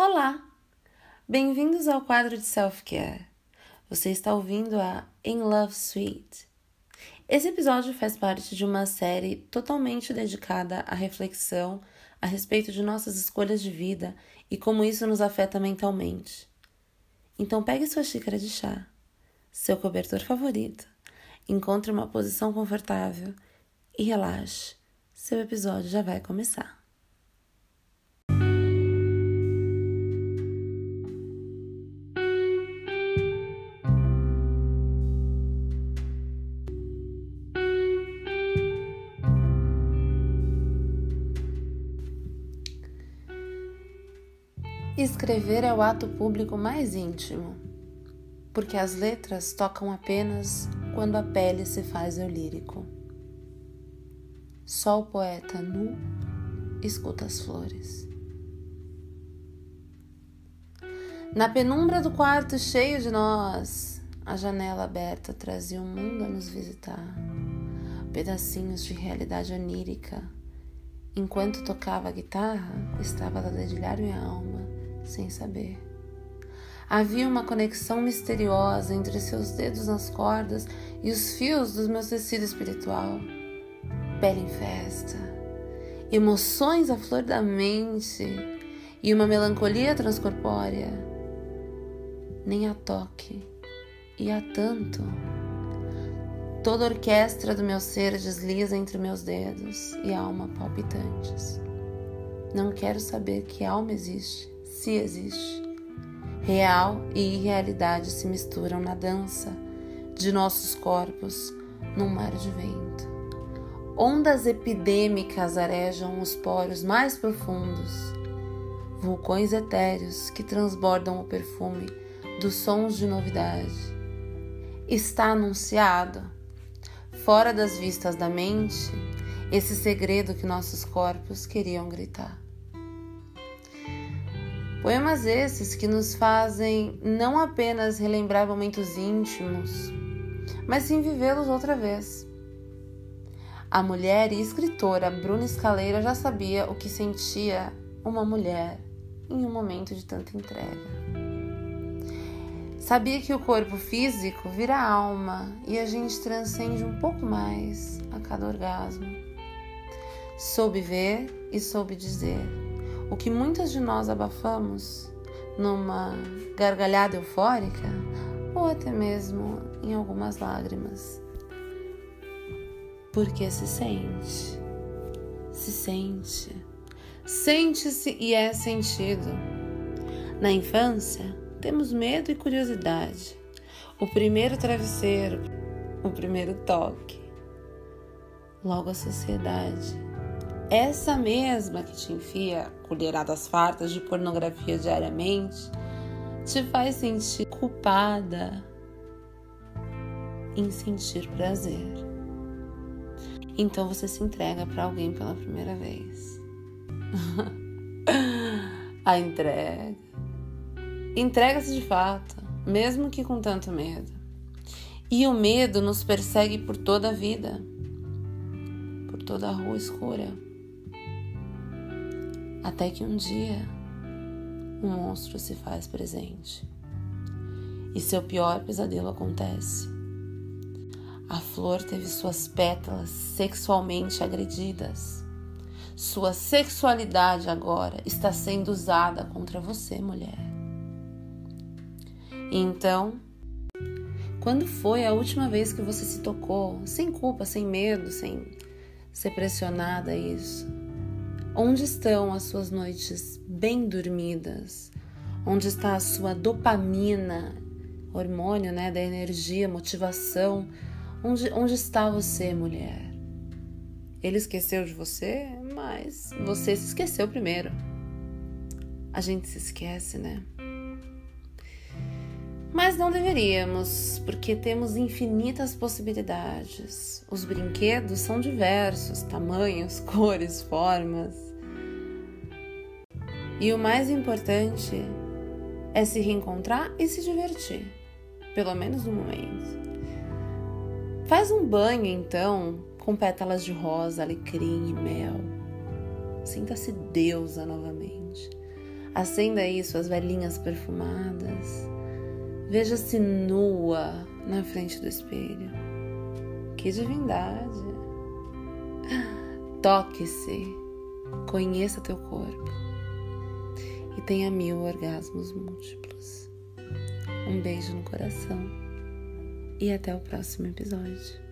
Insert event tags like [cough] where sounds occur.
Olá! Bem-vindos ao quadro de Self-Care. Você está ouvindo a In Love Suite. Esse episódio faz parte de uma série totalmente dedicada à reflexão a respeito de nossas escolhas de vida e como isso nos afeta mentalmente. Então pegue sua xícara de chá, seu cobertor favorito, encontre uma posição confortável e relaxe. Seu episódio já vai começar. Escrever é o ato público mais íntimo, porque as letras tocam apenas quando a pele se faz eu lírico. Só o poeta nu escuta as flores. Na penumbra do quarto cheio de nós, a janela aberta trazia o um mundo a nos visitar, pedacinhos de realidade onírica. Enquanto tocava a guitarra, estava a dedilhar minha alma sem saber. Havia uma conexão misteriosa entre seus dedos nas cordas e os fios do meu tecido espiritual. Pele em festa, emoções à flor da mente e uma melancolia transcorpórea. Nem a toque, e há tanto. Toda a orquestra do meu ser desliza entre meus dedos e alma palpitantes. Não quero saber que alma existe se existe. Real e irrealidade se misturam na dança de nossos corpos num mar de vento. Ondas epidêmicas arejam os poros mais profundos, vulcões etéreos que transbordam o perfume dos sons de novidade. Está anunciado, fora das vistas da mente, esse segredo que nossos corpos queriam gritar. Poemas esses que nos fazem não apenas relembrar momentos íntimos, mas sim vivê-los outra vez. A mulher e escritora Bruna Escaleira já sabia o que sentia uma mulher em um momento de tanta entrega. Sabia que o corpo físico vira alma e a gente transcende um pouco mais a cada orgasmo. Soube ver e soube dizer o que muitas de nós abafamos numa gargalhada eufórica ou até mesmo em algumas lágrimas. Porque se sente, se sente, sente-se e é sentido. Na infância, temos medo e curiosidade. O primeiro travesseiro, o primeiro toque. Logo a sociedade essa mesma que te enfia colheradas fartas de pornografia diariamente te faz sentir culpada em sentir prazer. Então você se entrega para alguém pela primeira vez. [laughs] A entrega. Entrega-se de fato, mesmo que com tanto medo. E o medo nos persegue por toda a vida, por toda a rua escura até que um dia um monstro se faz presente e seu pior pesadelo acontece. A flor teve suas pétalas sexualmente agredidas. Sua sexualidade agora está sendo usada contra você, mulher. Então, quando foi a última vez que você se tocou, sem culpa, sem medo, sem ser pressionada a isso? Onde estão as suas noites bem dormidas? Onde está a sua dopamina, hormônio né, da energia, motivação? Onde, onde está você, mulher? Ele esqueceu de você, mas você se esqueceu primeiro. A gente se esquece, né? Mas não deveríamos, porque temos infinitas possibilidades. Os brinquedos são diversos, tamanhos, [laughs] cores, formas. E o mais importante é se reencontrar e se divertir, pelo menos no momento. Faz um banho então com pétalas de rosa, alecrim e mel. Sinta-se deusa novamente. Acenda aí suas velhinhas perfumadas. Veja-se nua na frente do espelho. Que divindade! Toque-se, conheça teu corpo e tenha mil orgasmos múltiplos. Um beijo no coração e até o próximo episódio.